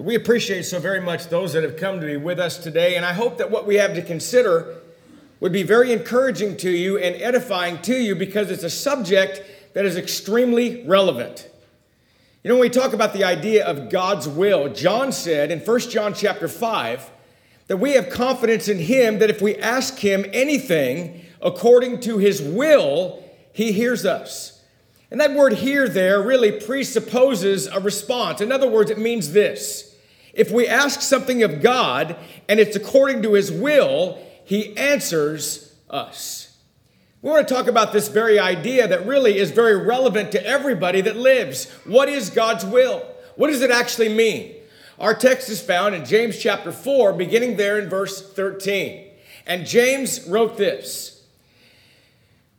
We appreciate so very much those that have come to be with us today, and I hope that what we have to consider would be very encouraging to you and edifying to you because it's a subject that is extremely relevant. You know, when we talk about the idea of God's will, John said in 1 John chapter 5 that we have confidence in him that if we ask him anything according to his will, he hears us. And that word hear there really presupposes a response. In other words, it means this if we ask something of God and it's according to his will, he answers us. We want to talk about this very idea that really is very relevant to everybody that lives. What is God's will? What does it actually mean? Our text is found in James chapter 4, beginning there in verse 13. And James wrote this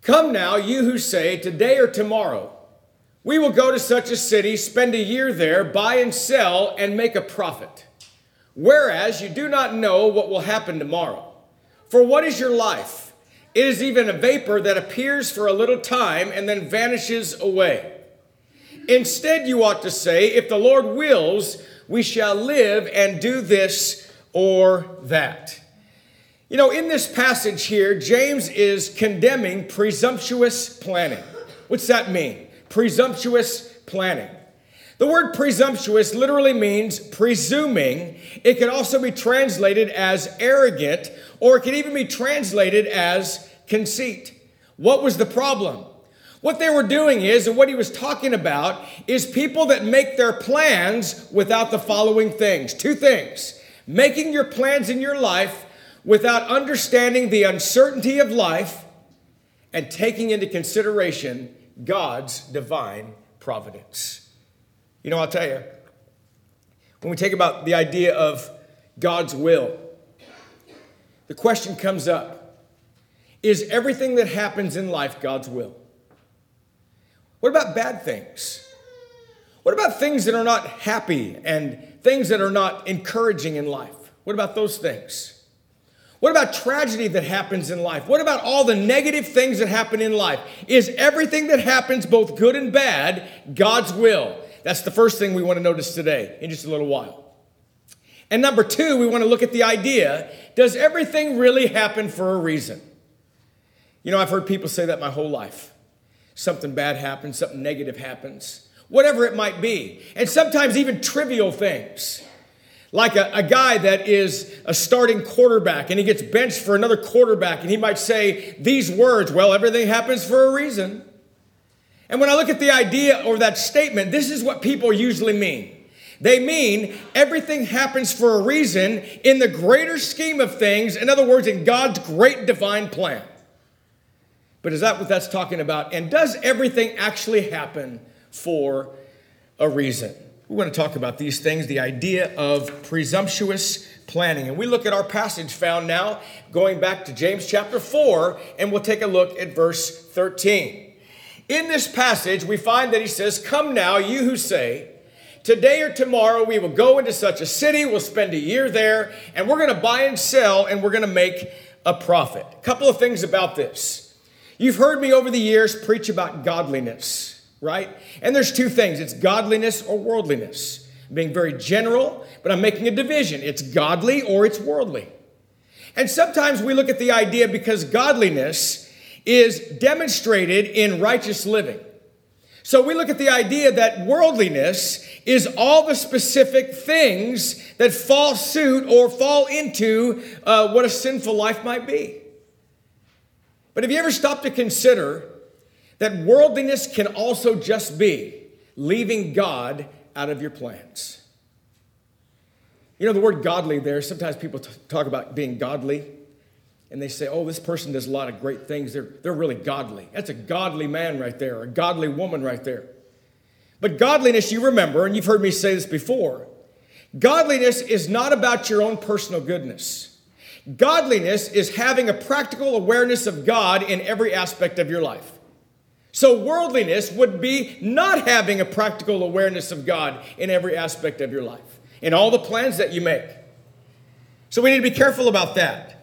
Come now, you who say, Today or tomorrow, we will go to such a city, spend a year there, buy and sell, and make a profit. Whereas you do not know what will happen tomorrow. For what is your life? It is even a vapor that appears for a little time and then vanishes away. Instead, you ought to say, If the Lord wills, we shall live and do this or that. You know, in this passage here, James is condemning presumptuous planning. What's that mean? Presumptuous planning. The word presumptuous literally means presuming. It can also be translated as arrogant, or it can even be translated as conceit. What was the problem? What they were doing is, and what he was talking about, is people that make their plans without the following things two things making your plans in your life without understanding the uncertainty of life and taking into consideration God's divine providence. You know, I'll tell you, when we take about the idea of God's will, the question comes up Is everything that happens in life God's will? What about bad things? What about things that are not happy and things that are not encouraging in life? What about those things? What about tragedy that happens in life? What about all the negative things that happen in life? Is everything that happens, both good and bad, God's will? That's the first thing we want to notice today in just a little while. And number two, we want to look at the idea does everything really happen for a reason? You know, I've heard people say that my whole life. Something bad happens, something negative happens, whatever it might be. And sometimes even trivial things. Like a, a guy that is a starting quarterback and he gets benched for another quarterback, and he might say these words Well, everything happens for a reason. And when I look at the idea or that statement, this is what people usually mean. They mean everything happens for a reason in the greater scheme of things, in other words, in God's great divine plan. But is that what that's talking about? And does everything actually happen for a reason? We want to talk about these things the idea of presumptuous planning. And we look at our passage found now going back to James chapter 4, and we'll take a look at verse 13. In this passage, we find that he says, Come now, you who say, Today or tomorrow we will go into such a city, we'll spend a year there, and we're going to buy and sell, and we're going to make a profit. A couple of things about this. You've heard me over the years preach about godliness, right? And there's two things it's godliness or worldliness. I'm being very general, but I'm making a division. It's godly or it's worldly. And sometimes we look at the idea because godliness is demonstrated in righteous living. So we look at the idea that worldliness is all the specific things that fall suit or fall into uh, what a sinful life might be. But have you ever stopped to consider that worldliness can also just be leaving God out of your plans? You know, the word godly there, sometimes people t- talk about being godly and they say, oh, this person does a lot of great things. They're, they're really godly. That's a godly man right there, or a godly woman right there. But godliness, you remember, and you've heard me say this before, godliness is not about your own personal goodness. Godliness is having a practical awareness of God in every aspect of your life. So, worldliness would be not having a practical awareness of God in every aspect of your life, in all the plans that you make. So, we need to be careful about that.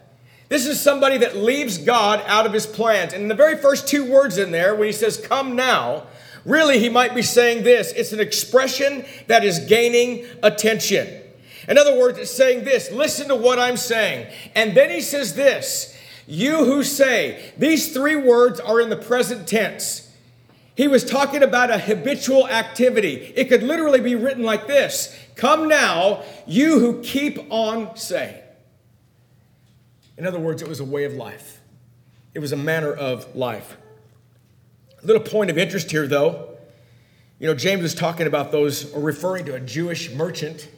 This is somebody that leaves God out of his plans. And in the very first two words in there, when he says, Come now, really he might be saying this it's an expression that is gaining attention. In other words, it's saying this listen to what I'm saying. And then he says this you who say, these three words are in the present tense. He was talking about a habitual activity. It could literally be written like this Come now, you who keep on saying. In other words, it was a way of life, it was a manner of life. A little point of interest here, though. You know, James is talking about those, or referring to a Jewish merchant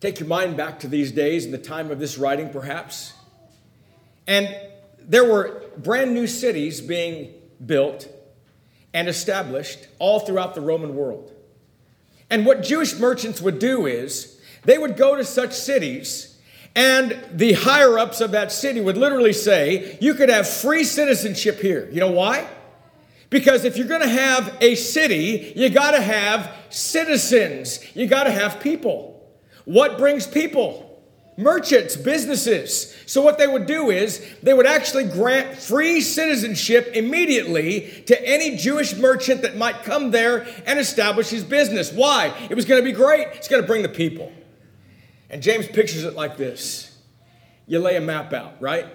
Take your mind back to these days in the time of this writing, perhaps. And there were brand new cities being built and established all throughout the Roman world. And what Jewish merchants would do is they would go to such cities, and the higher ups of that city would literally say, You could have free citizenship here. You know why? Because if you're going to have a city, you got to have citizens, you got to have people. What brings people? Merchants, businesses. So, what they would do is they would actually grant free citizenship immediately to any Jewish merchant that might come there and establish his business. Why? It was going to be great, it's going to bring the people. And James pictures it like this you lay a map out, right?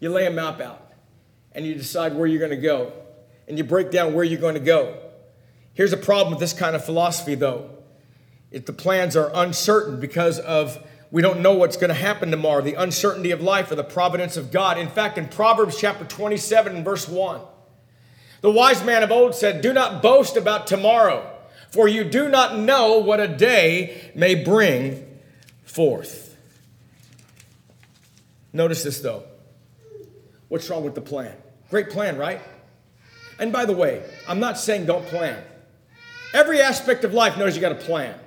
You lay a map out and you decide where you're going to go and you break down where you're going to go. Here's a problem with this kind of philosophy, though if the plans are uncertain because of we don't know what's going to happen tomorrow, the uncertainty of life or the providence of God. In fact, in Proverbs chapter 27 and verse 1, the wise man of old said, Do not boast about tomorrow, for you do not know what a day may bring forth. Notice this though. What's wrong with the plan? Great plan, right? And by the way, I'm not saying don't plan. Every aspect of life knows you got a plan.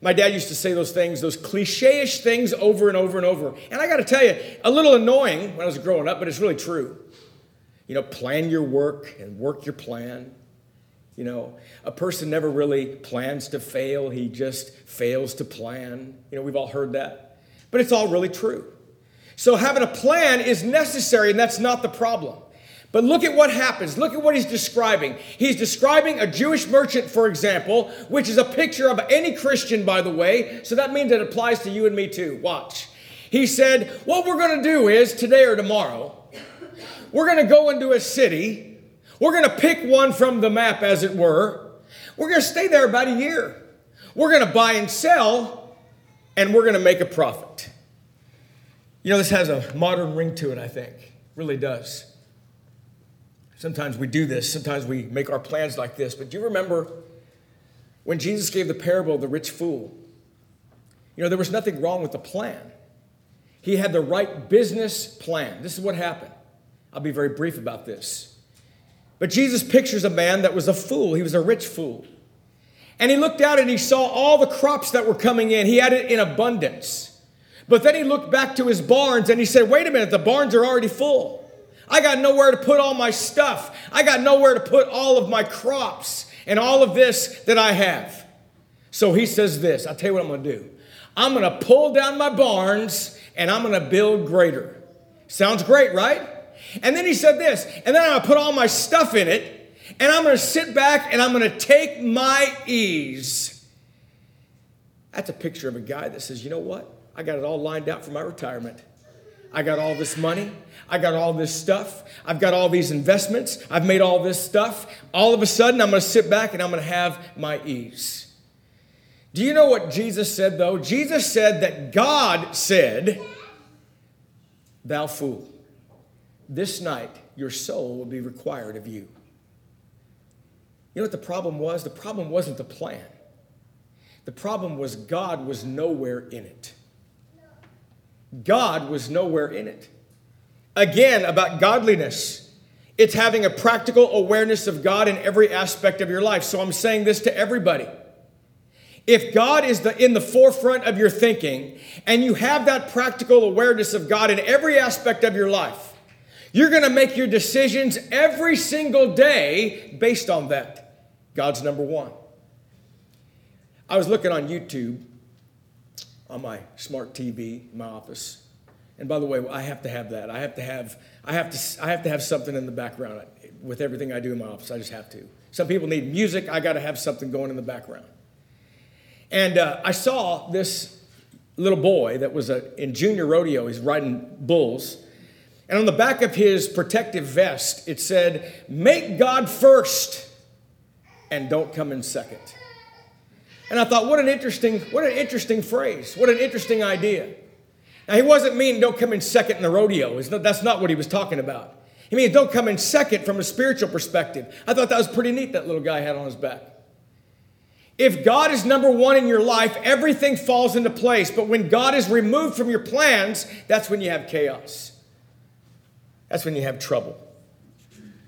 My dad used to say those things, those cliche ish things over and over and over. And I got to tell you, a little annoying when I was growing up, but it's really true. You know, plan your work and work your plan. You know, a person never really plans to fail, he just fails to plan. You know, we've all heard that. But it's all really true. So having a plan is necessary, and that's not the problem. But look at what happens. Look at what he's describing. He's describing a Jewish merchant, for example, which is a picture of any Christian, by the way. So that means it applies to you and me too. Watch. He said, What we're going to do is today or tomorrow, we're going to go into a city. We're going to pick one from the map, as it were. We're going to stay there about a year. We're going to buy and sell, and we're going to make a profit. You know, this has a modern ring to it, I think. It really does. Sometimes we do this, sometimes we make our plans like this. But do you remember when Jesus gave the parable of the rich fool? You know, there was nothing wrong with the plan. He had the right business plan. This is what happened. I'll be very brief about this. But Jesus pictures a man that was a fool. He was a rich fool. And he looked out and he saw all the crops that were coming in. He had it in abundance. But then he looked back to his barns and he said, Wait a minute, the barns are already full. I got nowhere to put all my stuff. I got nowhere to put all of my crops and all of this that I have. So he says this I'll tell you what I'm going to do. I'm going to pull down my barns and I'm going to build greater. Sounds great, right? And then he said this, and then I'm going to put all my stuff in it and I'm going to sit back and I'm going to take my ease. That's a picture of a guy that says, you know what? I got it all lined out for my retirement. I got all this money. I got all this stuff. I've got all these investments. I've made all this stuff. All of a sudden, I'm going to sit back and I'm going to have my ease. Do you know what Jesus said, though? Jesus said that God said, Thou fool, this night your soul will be required of you. You know what the problem was? The problem wasn't the plan, the problem was God was nowhere in it. God was nowhere in it. Again, about godliness, it's having a practical awareness of God in every aspect of your life. So I'm saying this to everybody. If God is the, in the forefront of your thinking and you have that practical awareness of God in every aspect of your life, you're going to make your decisions every single day based on that. God's number one. I was looking on YouTube on my smart TV in my office. And by the way, I have to have that. I have to have, I have to, I have to have something in the background with everything I do in my office. I just have to. Some people need music. I got to have something going in the background. And uh, I saw this little boy that was a, in junior rodeo, he's riding bulls. And on the back of his protective vest, it said, Make God first and don't come in second. And I thought, what an interesting, what an interesting phrase. What an interesting idea. Now, he wasn't meaning don't come in second in the rodeo. That's not what he was talking about. He means don't come in second from a spiritual perspective. I thought that was pretty neat that little guy had on his back. If God is number one in your life, everything falls into place. But when God is removed from your plans, that's when you have chaos. That's when you have trouble.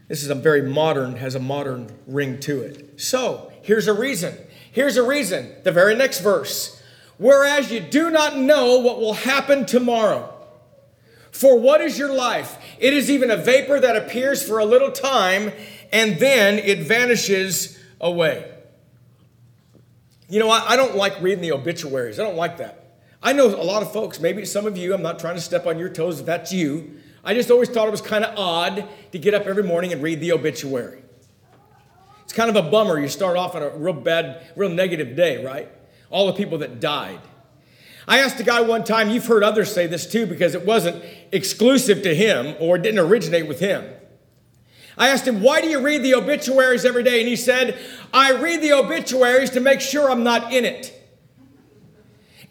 This is a very modern, has a modern ring to it. So, here's a reason. Here's a reason. The very next verse. Whereas you do not know what will happen tomorrow. For what is your life? It is even a vapor that appears for a little time and then it vanishes away. You know, I, I don't like reading the obituaries. I don't like that. I know a lot of folks, maybe some of you, I'm not trying to step on your toes if that's you. I just always thought it was kind of odd to get up every morning and read the obituary. It's kind of a bummer. You start off on a real bad, real negative day, right? All the people that died. I asked a guy one time, you've heard others say this too, because it wasn't exclusive to him or didn't originate with him. I asked him, Why do you read the obituaries every day? And he said, I read the obituaries to make sure I'm not in it.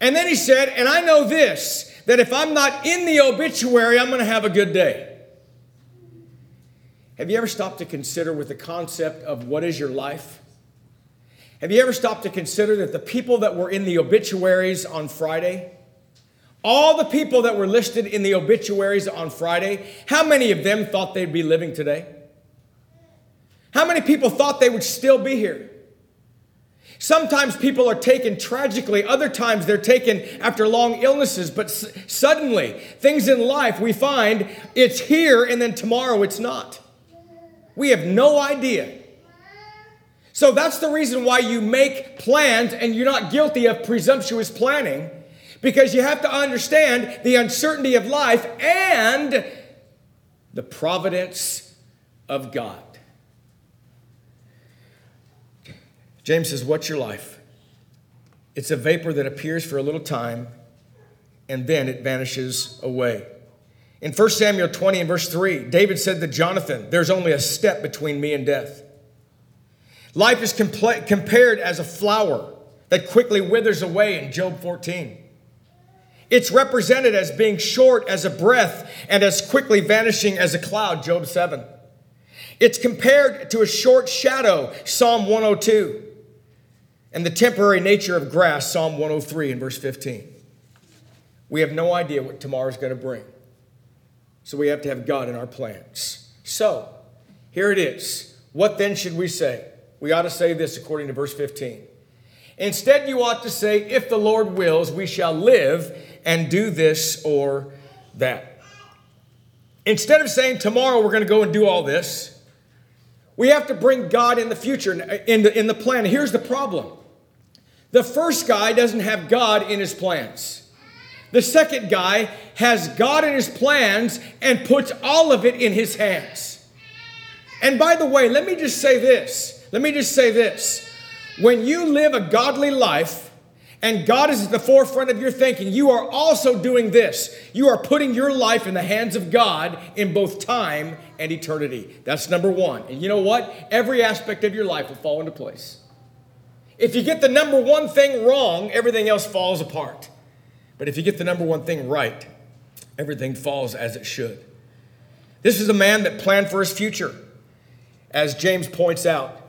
And then he said, And I know this, that if I'm not in the obituary, I'm going to have a good day. Have you ever stopped to consider with the concept of what is your life? Have you ever stopped to consider that the people that were in the obituaries on Friday, all the people that were listed in the obituaries on Friday, how many of them thought they'd be living today? How many people thought they would still be here? Sometimes people are taken tragically, other times they're taken after long illnesses, but s- suddenly, things in life we find it's here and then tomorrow it's not. We have no idea. So that's the reason why you make plans and you're not guilty of presumptuous planning because you have to understand the uncertainty of life and the providence of God. James says, What's your life? It's a vapor that appears for a little time and then it vanishes away. In 1 Samuel 20 and verse 3, David said to Jonathan, There's only a step between me and death. Life is compla- compared as a flower that quickly withers away in Job 14. It's represented as being short as a breath and as quickly vanishing as a cloud, Job 7. It's compared to a short shadow, Psalm 102 and the temporary nature of grass, Psalm 103 and verse 15. We have no idea what tomorrow is going to bring. So we have to have God in our plans. So, here it is. What then should we say? We ought to say this according to verse 15. Instead, you ought to say, If the Lord wills, we shall live and do this or that. Instead of saying, Tomorrow we're going to go and do all this, we have to bring God in the future, in the, in the plan. Here's the problem the first guy doesn't have God in his plans. The second guy has God in his plans and puts all of it in his hands. And by the way, let me just say this. Let me just say this. When you live a godly life and God is at the forefront of your thinking, you are also doing this. You are putting your life in the hands of God in both time and eternity. That's number one. And you know what? Every aspect of your life will fall into place. If you get the number one thing wrong, everything else falls apart. But if you get the number one thing right, everything falls as it should. This is a man that planned for his future, as James points out,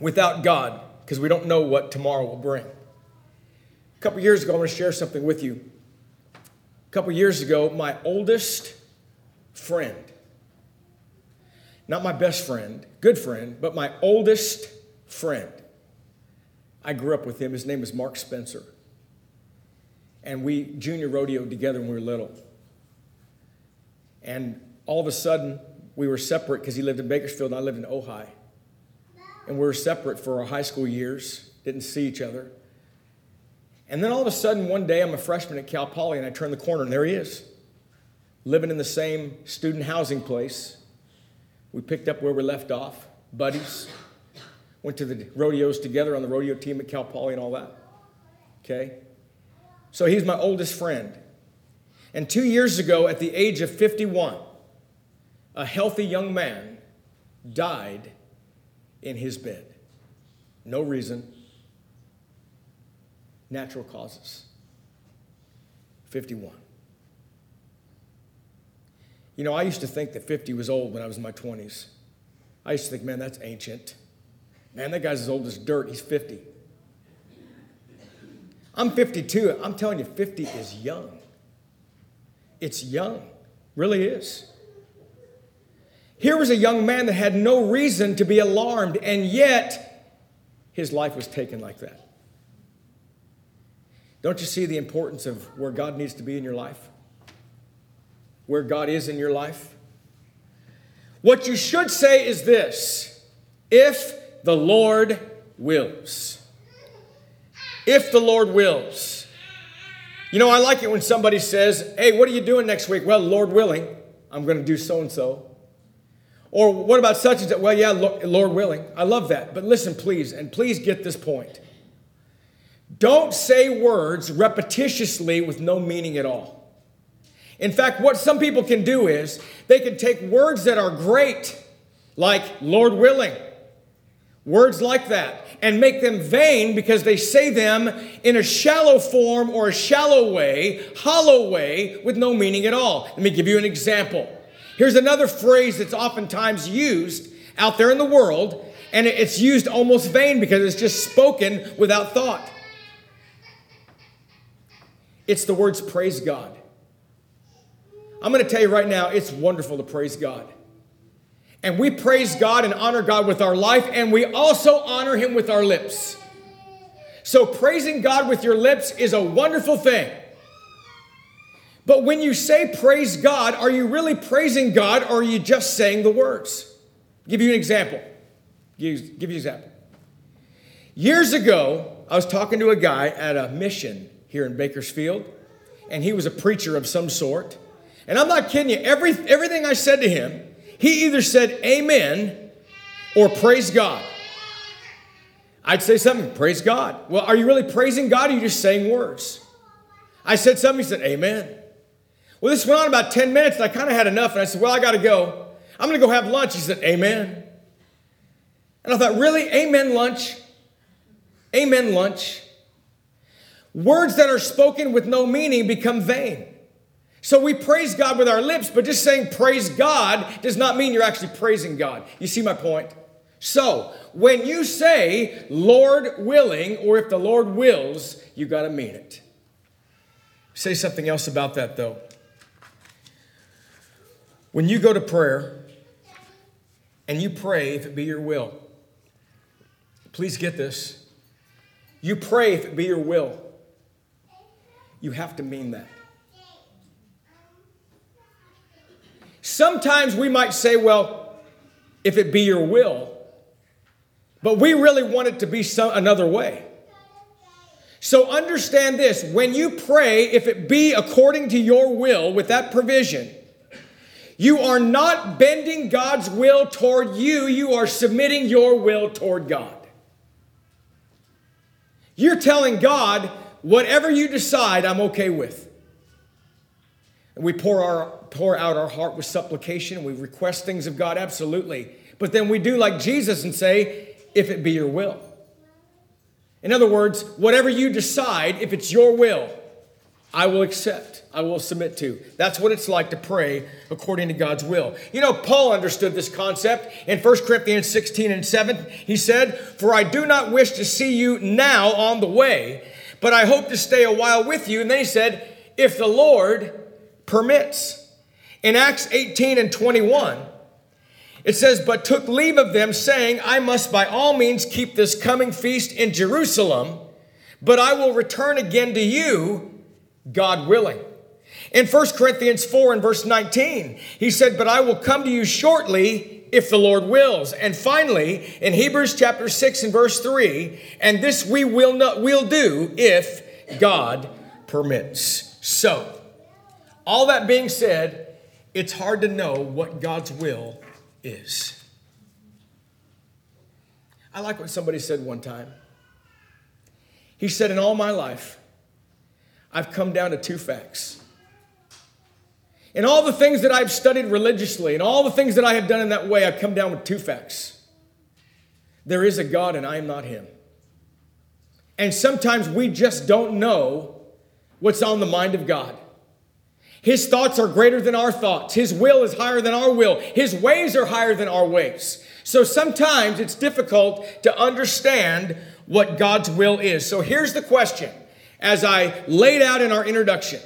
without God, because we don't know what tomorrow will bring. A couple years ago, I'm going to share something with you. A couple years ago, my oldest friend, not my best friend, good friend, but my oldest friend, I grew up with him. His name was Mark Spencer. And we junior rodeoed together when we were little. And all of a sudden, we were separate because he lived in Bakersfield and I lived in Ojai. And we were separate for our high school years, didn't see each other. And then all of a sudden, one day, I'm a freshman at Cal Poly and I turn the corner and there he is, living in the same student housing place. We picked up where we left off, buddies. Went to the rodeos together on the rodeo team at Cal Poly and all that. Okay? So he's my oldest friend. And two years ago, at the age of 51, a healthy young man died in his bed. No reason. Natural causes. 51. You know, I used to think that 50 was old when I was in my 20s. I used to think, man, that's ancient. Man, that guy's as old as dirt. He's 50. I'm 52. I'm telling you, 50 is young. It's young, really is. Here was a young man that had no reason to be alarmed, and yet his life was taken like that. Don't you see the importance of where God needs to be in your life? Where God is in your life? What you should say is this if the Lord wills. If the Lord wills. You know, I like it when somebody says, Hey, what are you doing next week? Well, Lord willing, I'm going to do so and so. Or what about such and such? Well, yeah, Lord willing. I love that. But listen, please, and please get this point. Don't say words repetitiously with no meaning at all. In fact, what some people can do is they can take words that are great, like Lord willing, words like that, and make them vain because they say them in a shallow form or a shallow way, hollow way, with no meaning at all. Let me give you an example. Here's another phrase that's oftentimes used out there in the world, and it's used almost vain because it's just spoken without thought. It's the words praise God. I'm going to tell you right now, it's wonderful to praise God. And we praise God and honor God with our life, and we also honor Him with our lips. So, praising God with your lips is a wonderful thing. But when you say praise God, are you really praising God or are you just saying the words? I'll give you an example. Give, give you an example. Years ago, I was talking to a guy at a mission here in Bakersfield, and he was a preacher of some sort. And I'm not kidding you, every, everything I said to him, he either said amen or praise God. I'd say something, praise God. Well, are you really praising God or are you just saying words? I said something, he said, amen. Well, this went on about 10 minutes, and I kind of had enough, and I said, Well, I got to go. I'm going to go have lunch. He said, Amen. And I thought, Really? Amen, lunch? Amen, lunch? Words that are spoken with no meaning become vain. So we praise God with our lips, but just saying praise God does not mean you're actually praising God. You see my point? So when you say, Lord willing, or if the Lord wills, you got to mean it. Say something else about that, though. When you go to prayer and you pray, if it be your will, please get this. You pray if it be your will. You have to mean that. Sometimes we might say, well, if it be your will, but we really want it to be some, another way. So understand this when you pray, if it be according to your will with that provision, you are not bending God's will toward you, you are submitting your will toward God. You're telling God, whatever you decide, I'm okay with. And we pour, our, pour out our heart with supplication, we request things of God, absolutely. But then we do like Jesus and say, if it be your will. In other words, whatever you decide, if it's your will, I will accept, I will submit to. That's what it's like to pray according to God's will. You know, Paul understood this concept in 1 Corinthians 16 and 7. He said, For I do not wish to see you now on the way, but I hope to stay a while with you. And then he said, If the Lord permits. In Acts 18 and 21, it says, But took leave of them, saying, I must by all means keep this coming feast in Jerusalem, but I will return again to you God willing. In 1 Corinthians 4 and verse 19, he said, But I will come to you shortly if the Lord wills. And finally, in Hebrews chapter 6 and verse 3, and this we will not will do if God permits. So, all that being said, it's hard to know what God's will is. I like what somebody said one time. He said, In all my life, I've come down to two facts. In all the things that I've studied religiously and all the things that I have done in that way, I've come down with two facts. There is a God and I am not Him. And sometimes we just don't know what's on the mind of God. His thoughts are greater than our thoughts. His will is higher than our will. His ways are higher than our ways. So sometimes it's difficult to understand what God's will is. So here's the question as I laid out in our introduction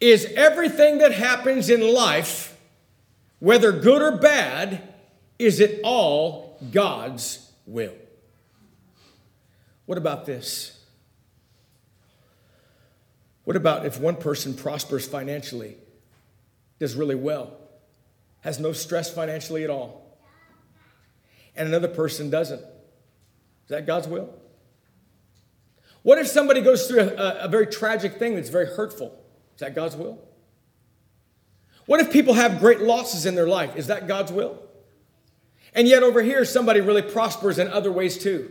Is everything that happens in life, whether good or bad, is it all God's will? What about this? What about if one person prospers financially, does really well, has no stress financially at all? and another person doesn't. Is that God's will? What if somebody goes through a, a, very tragic thing that's very hurtful? Is that God's will? What if people have great losses in their life? Is that God's will? And yet over here, somebody really prospers in other ways too.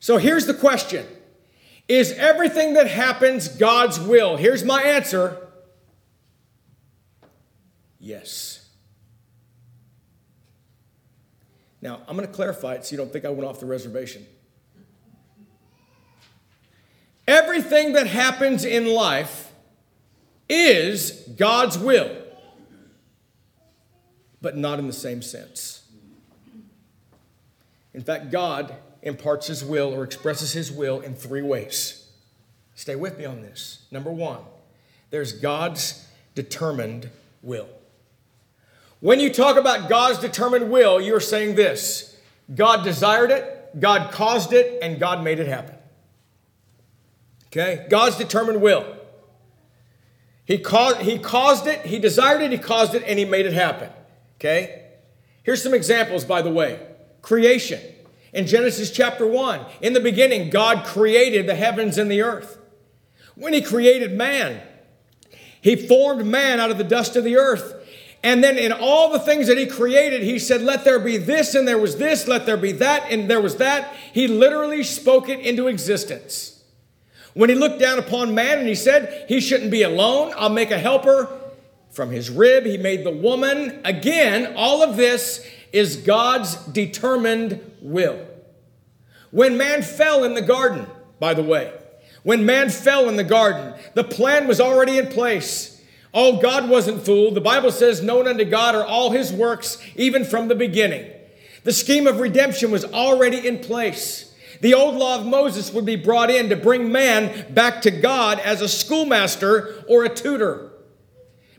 So here's the question Is everything that happens God's will? Here's my answer yes. Now, I'm going to clarify it so you don't think I went off the reservation. Everything that happens in life is God's will, but not in the same sense. In fact, God imparts His will or expresses His will in three ways. Stay with me on this. Number one, there's God's determined will. When you talk about God's determined will, you're saying this God desired it, God caused it, and God made it happen. Okay? God's determined will. He caused, he caused it, He desired it, He caused it, and He made it happen. Okay? Here's some examples, by the way creation. In Genesis chapter 1, in the beginning, God created the heavens and the earth. When He created man, He formed man out of the dust of the earth and then in all the things that he created, he said, Let there be this, and there was this, let there be that, and there was that. He literally spoke it into existence. When he looked down upon man and he said, He shouldn't be alone, I'll make a helper. From his rib, he made the woman. Again, all of this is God's determined will. When man fell in the garden, by the way, when man fell in the garden, the plan was already in place. Oh, God wasn't fooled. The Bible says, Known unto God are all his works, even from the beginning. The scheme of redemption was already in place. The old law of Moses would be brought in to bring man back to God as a schoolmaster or a tutor.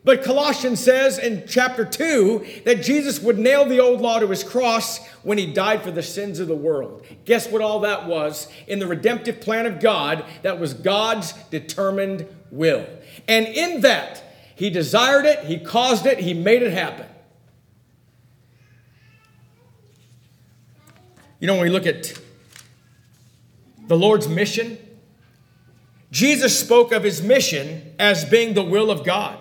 But Colossians says in chapter 2 that Jesus would nail the old law to his cross when he died for the sins of the world. Guess what all that was? In the redemptive plan of God, that was God's determined will. And in that, he desired it, He caused it, He made it happen. You know, when we look at the Lord's mission, Jesus spoke of his mission as being the will of God.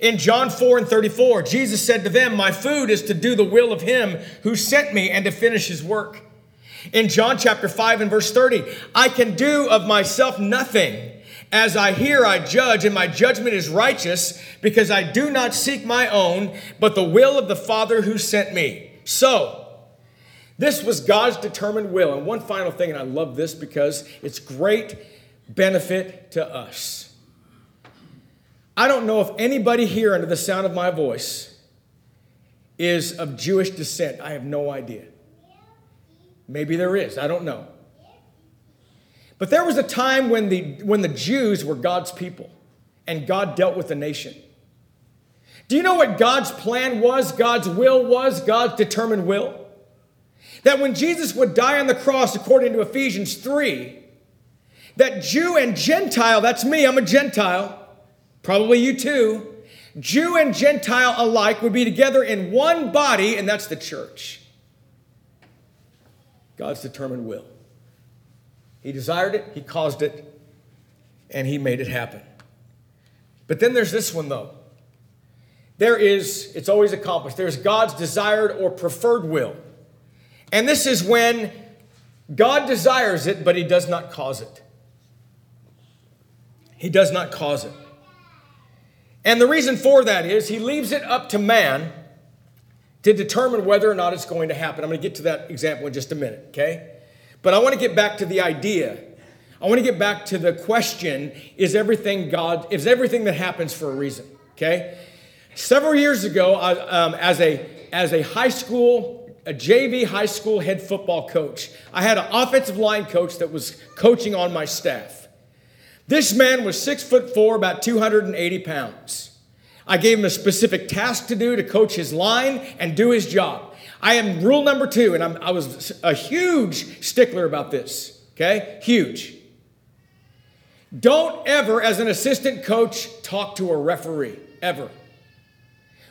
In John 4 and 34, Jesus said to them, My food is to do the will of him who sent me and to finish his work. In John chapter 5 and verse 30, I can do of myself nothing. As I hear, I judge, and my judgment is righteous, because I do not seek my own, but the will of the Father who sent me. So, this was God's determined will. And one final thing, and I love this because it's great benefit to us. I don't know if anybody here under the sound of my voice is of Jewish descent. I have no idea. Maybe there is, I don't know. But there was a time when the, when the Jews were God's people and God dealt with the nation. Do you know what God's plan was, God's will was, God's determined will? That when Jesus would die on the cross, according to Ephesians 3, that Jew and Gentile, that's me, I'm a Gentile, probably you too, Jew and Gentile alike would be together in one body, and that's the church. God's determined will. He desired it, He caused it, and He made it happen. But then there's this one, though. There is, it's always accomplished. There's God's desired or preferred will. And this is when God desires it, but He does not cause it. He does not cause it. And the reason for that is He leaves it up to man to determine whether or not it's going to happen. I'm going to get to that example in just a minute, okay? But I want to get back to the idea. I want to get back to the question is everything God, is everything that happens for a reason, okay? Several years ago, I, um, as, a, as a high school, a JV high school head football coach, I had an offensive line coach that was coaching on my staff. This man was six foot four, about 280 pounds. I gave him a specific task to do to coach his line and do his job. I am rule number two, and I'm, i was a huge stickler about this, okay? Huge. Don't ever, as an assistant coach, talk to a referee, ever.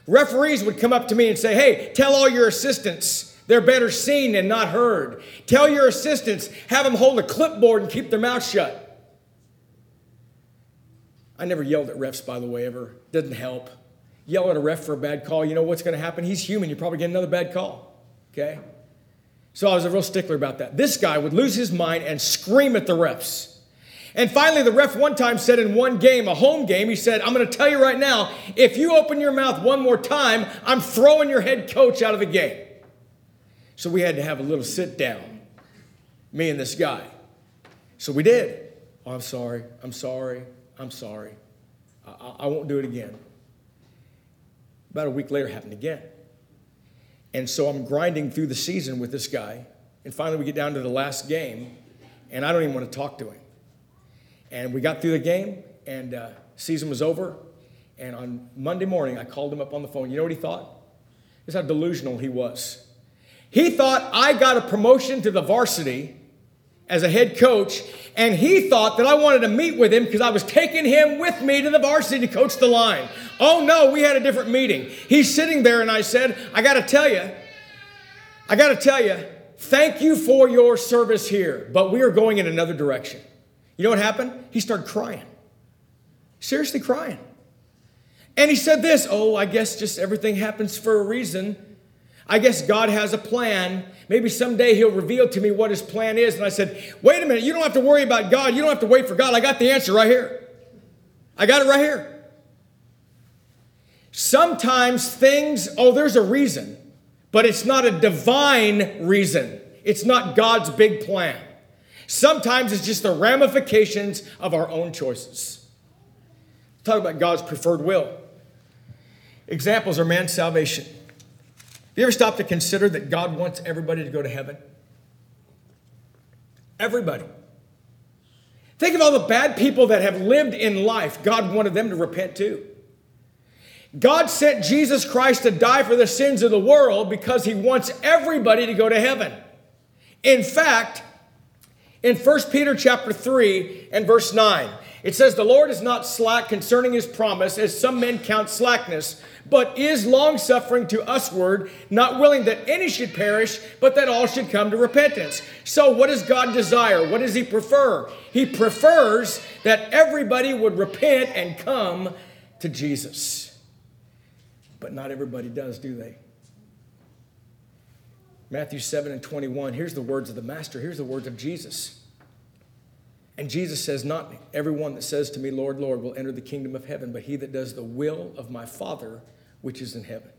Referees would come up to me and say, Hey, tell all your assistants they're better seen and not heard. Tell your assistants, have them hold a clipboard and keep their mouth shut. I never yelled at refs, by the way, ever. Doesn't help. Yell at a ref for a bad call, you know what's going to happen? He's human. You probably get another bad call. Okay? So I was a real stickler about that. This guy would lose his mind and scream at the refs. And finally, the ref one time said in one game, a home game, he said, I'm going to tell you right now, if you open your mouth one more time, I'm throwing your head coach out of the game. So we had to have a little sit down, me and this guy. So we did. Oh, I'm sorry. I'm sorry. I'm sorry. I, I won't do it again. About a week later, happened again. And so I'm grinding through the season with this guy. And finally, we get down to the last game, and I don't even want to talk to him. And we got through the game, and uh, season was over. And on Monday morning, I called him up on the phone. You know what he thought? This is how delusional he was. He thought I got a promotion to the varsity as a head coach, and he thought that I wanted to meet with him because I was taking him with me to the varsity to coach the line. Oh no, we had a different meeting. He's sitting there, and I said, I got to tell you, I got to tell you, thank you for your service here, but we are going in another direction. You know what happened? He started crying. Seriously crying. And he said this, oh, I guess just everything happens for a reason. I guess God has a plan. Maybe someday He'll reveal to me what His plan is. And I said, Wait a minute, you don't have to worry about God. You don't have to wait for God. I got the answer right here. I got it right here. Sometimes things, oh, there's a reason, but it's not a divine reason. It's not God's big plan. Sometimes it's just the ramifications of our own choices. Talk about God's preferred will. Examples are man's salvation. You ever stop to consider that God wants everybody to go to heaven? Everybody. Think of all the bad people that have lived in life. God wanted them to repent too. God sent Jesus Christ to die for the sins of the world because he wants everybody to go to heaven. In fact, in 1 Peter chapter 3 and verse 9, it says, The Lord is not slack concerning his promise, as some men count slackness, but is longsuffering to usward, not willing that any should perish, but that all should come to repentance. So, what does God desire? What does he prefer? He prefers that everybody would repent and come to Jesus. But not everybody does, do they? Matthew 7 and 21, here's the words of the Master, here's the words of Jesus. And Jesus says, Not everyone that says to me, Lord, Lord, will enter the kingdom of heaven, but he that does the will of my Father which is in heaven.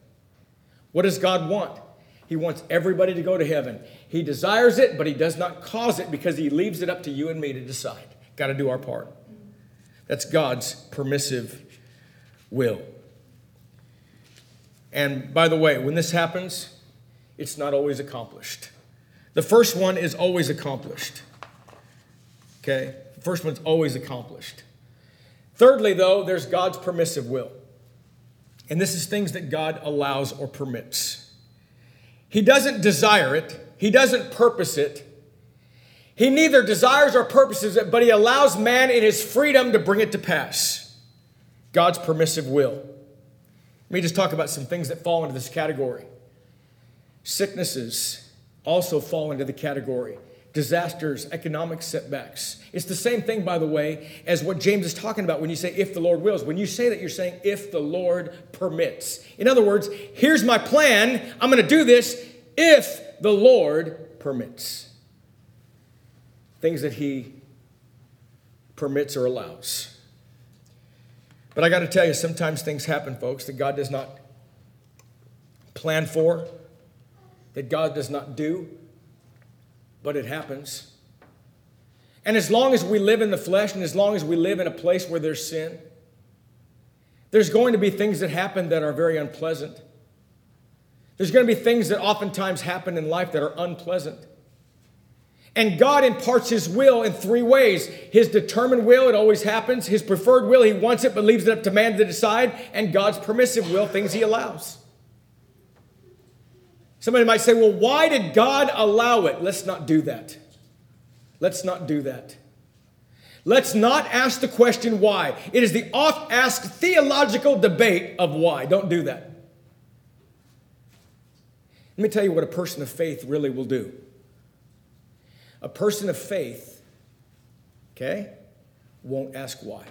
What does God want? He wants everybody to go to heaven. He desires it, but he does not cause it because he leaves it up to you and me to decide. Got to do our part. That's God's permissive will. And by the way, when this happens, it's not always accomplished. The first one is always accomplished. Okay? The first one's always accomplished. Thirdly, though, there's God's permissive will. And this is things that God allows or permits. He doesn't desire it, He doesn't purpose it. He neither desires or purposes it, but He allows man in his freedom to bring it to pass. God's permissive will. Let me just talk about some things that fall into this category. Sicknesses also fall into the category disasters, economic setbacks. It's the same thing, by the way, as what James is talking about when you say, if the Lord wills. When you say that, you're saying, if the Lord permits. In other words, here's my plan. I'm going to do this if the Lord permits. Things that He permits or allows. But I got to tell you, sometimes things happen, folks, that God does not plan for, that God does not do, but it happens. And as long as we live in the flesh and as long as we live in a place where there's sin, there's going to be things that happen that are very unpleasant. There's going to be things that oftentimes happen in life that are unpleasant. And God imparts His will in three ways His determined will, it always happens. His preferred will, He wants it but leaves it up to man to decide. And God's permissive will, things He allows. Somebody might say, well, why did God allow it? Let's not do that. Let's not do that. Let's not ask the question why. It is the oft asked theological debate of why. Don't do that. Let me tell you what a person of faith really will do. A person of faith, okay, won't ask why.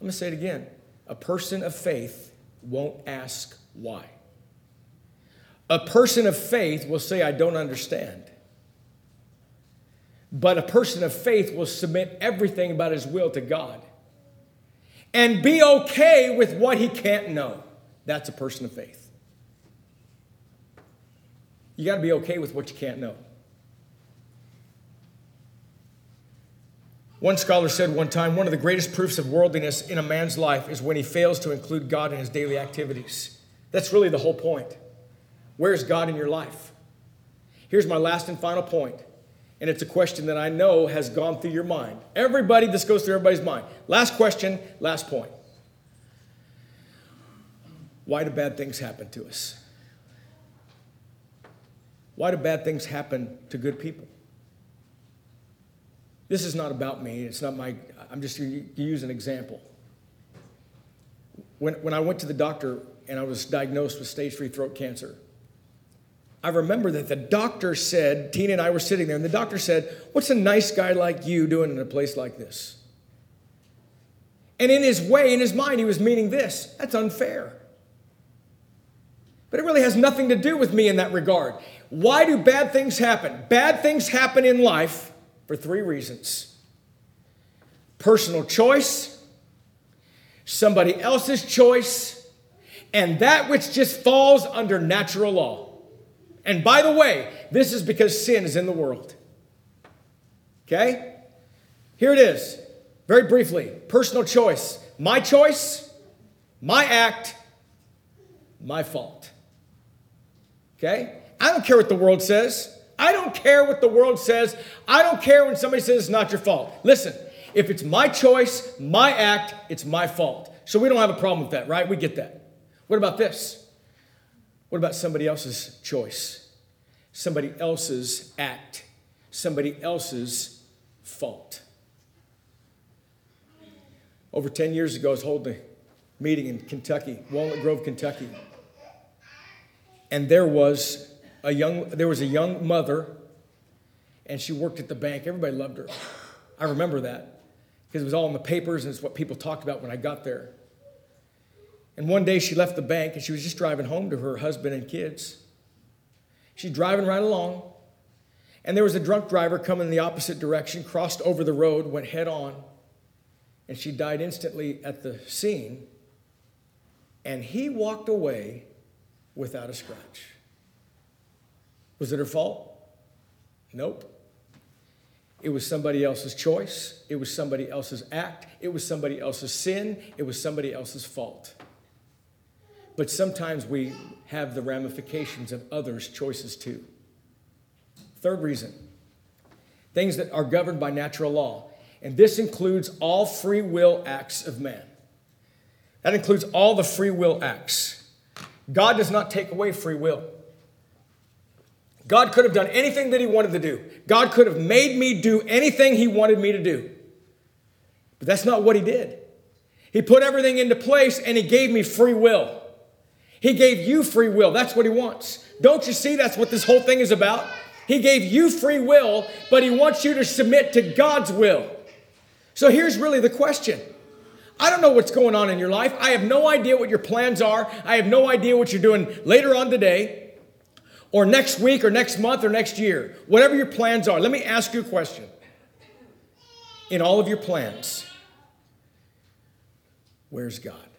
Let me say it again. A person of faith won't ask why. A person of faith will say, I don't understand. But a person of faith will submit everything about his will to God and be okay with what he can't know. That's a person of faith. You got to be okay with what you can't know. One scholar said one time one of the greatest proofs of worldliness in a man's life is when he fails to include God in his daily activities. That's really the whole point. Where's God in your life? Here's my last and final point, and it's a question that I know has gone through your mind. Everybody, this goes through everybody's mind. Last question, last point. Why do bad things happen to us? Why do bad things happen to good people? This is not about me. It's not my, I'm just going to use an example. When, when I went to the doctor and I was diagnosed with stage three throat cancer, I remember that the doctor said, Tina and I were sitting there, and the doctor said, What's a nice guy like you doing in a place like this? And in his way, in his mind, he was meaning this that's unfair. But it really has nothing to do with me in that regard. Why do bad things happen? Bad things happen in life for three reasons personal choice, somebody else's choice, and that which just falls under natural law. And by the way, this is because sin is in the world. Okay? Here it is. Very briefly personal choice. My choice, my act, my fault. Okay? I don't care what the world says. I don't care what the world says. I don't care when somebody says it's not your fault. Listen, if it's my choice, my act, it's my fault. So we don't have a problem with that, right? We get that. What about this? What about somebody else's choice? Somebody else's act? Somebody else's fault? Over 10 years ago, I was holding a meeting in Kentucky, Walnut Grove, Kentucky. And there was a young, there was a young mother, and she worked at the bank. Everybody loved her. I remember that because it was all in the papers and it's what people talked about when I got there. And one day she left the bank and she was just driving home to her husband and kids. She's driving right along, and there was a drunk driver coming in the opposite direction, crossed over the road, went head on, and she died instantly at the scene. And he walked away without a scratch. Was it her fault? Nope. It was somebody else's choice. It was somebody else's act. It was somebody else's sin. It was somebody else's fault. But sometimes we have the ramifications of others' choices too. Third reason things that are governed by natural law. And this includes all free will acts of man. That includes all the free will acts. God does not take away free will. God could have done anything that He wanted to do. God could have made me do anything He wanted me to do. But that's not what He did. He put everything into place and He gave me free will. He gave you free will. That's what He wants. Don't you see that's what this whole thing is about? He gave you free will, but He wants you to submit to God's will. So here's really the question I don't know what's going on in your life. I have no idea what your plans are. I have no idea what you're doing later on today. or next week or next month or next year, whatever your plans are, let me ask you a question. In all of your plans, where's God?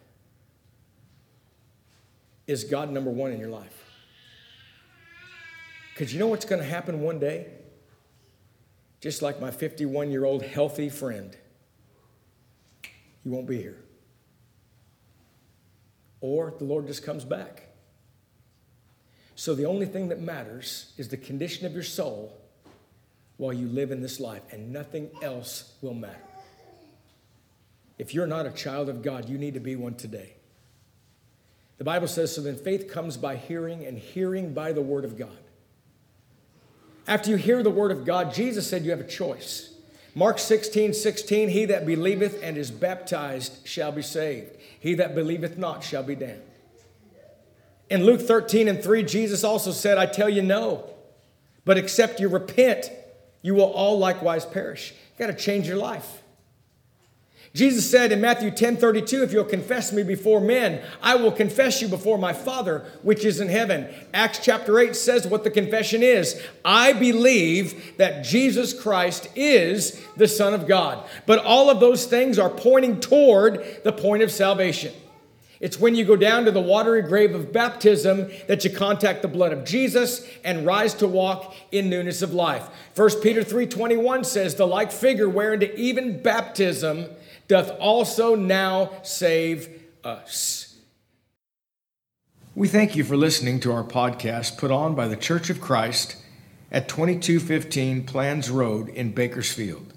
Is God number one in your life? Because you know what's going to happen one day? Just like my 51 year old healthy friend, you won't be here. Or the Lord just comes back. So the only thing that matters is the condition of your soul while you live in this life, and nothing else will matter. If you're not a child of God, you need to be one today. The Bible says, so then faith comes by hearing, and hearing by the Word of God. After you hear the Word of God, Jesus said you have a choice. Mark 16, 16, he that believeth and is baptized shall be saved. He that believeth not shall be damned. In Luke 13 and 3, Jesus also said, I tell you no, but except you repent, you will all likewise perish. You got to change your life. Jesus said in Matthew 10 32, If you'll confess me before men, I will confess you before my Father which is in heaven. Acts chapter 8 says what the confession is I believe that Jesus Christ is the Son of God. But all of those things are pointing toward the point of salvation. It's when you go down to the watery grave of baptism that you contact the blood of Jesus and rise to walk in newness of life. 1 Peter 3:21 says, "The like figure whereunto even baptism doth also now save us." We thank you for listening to our podcast put on by the Church of Christ at 2215 Planz Road in Bakersfield.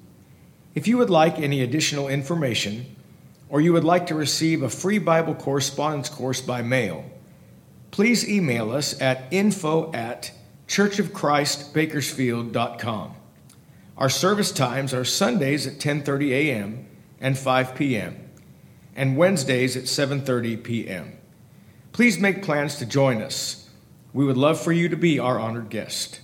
If you would like any additional information, or you would like to receive a free Bible correspondence course by mail, please email us at info at churchofchristbakersfield.com. Our service times are Sundays at 10:30 a.m. and 5 p.m. and Wednesdays at 7:30 p.m. Please make plans to join us. We would love for you to be our honored guest.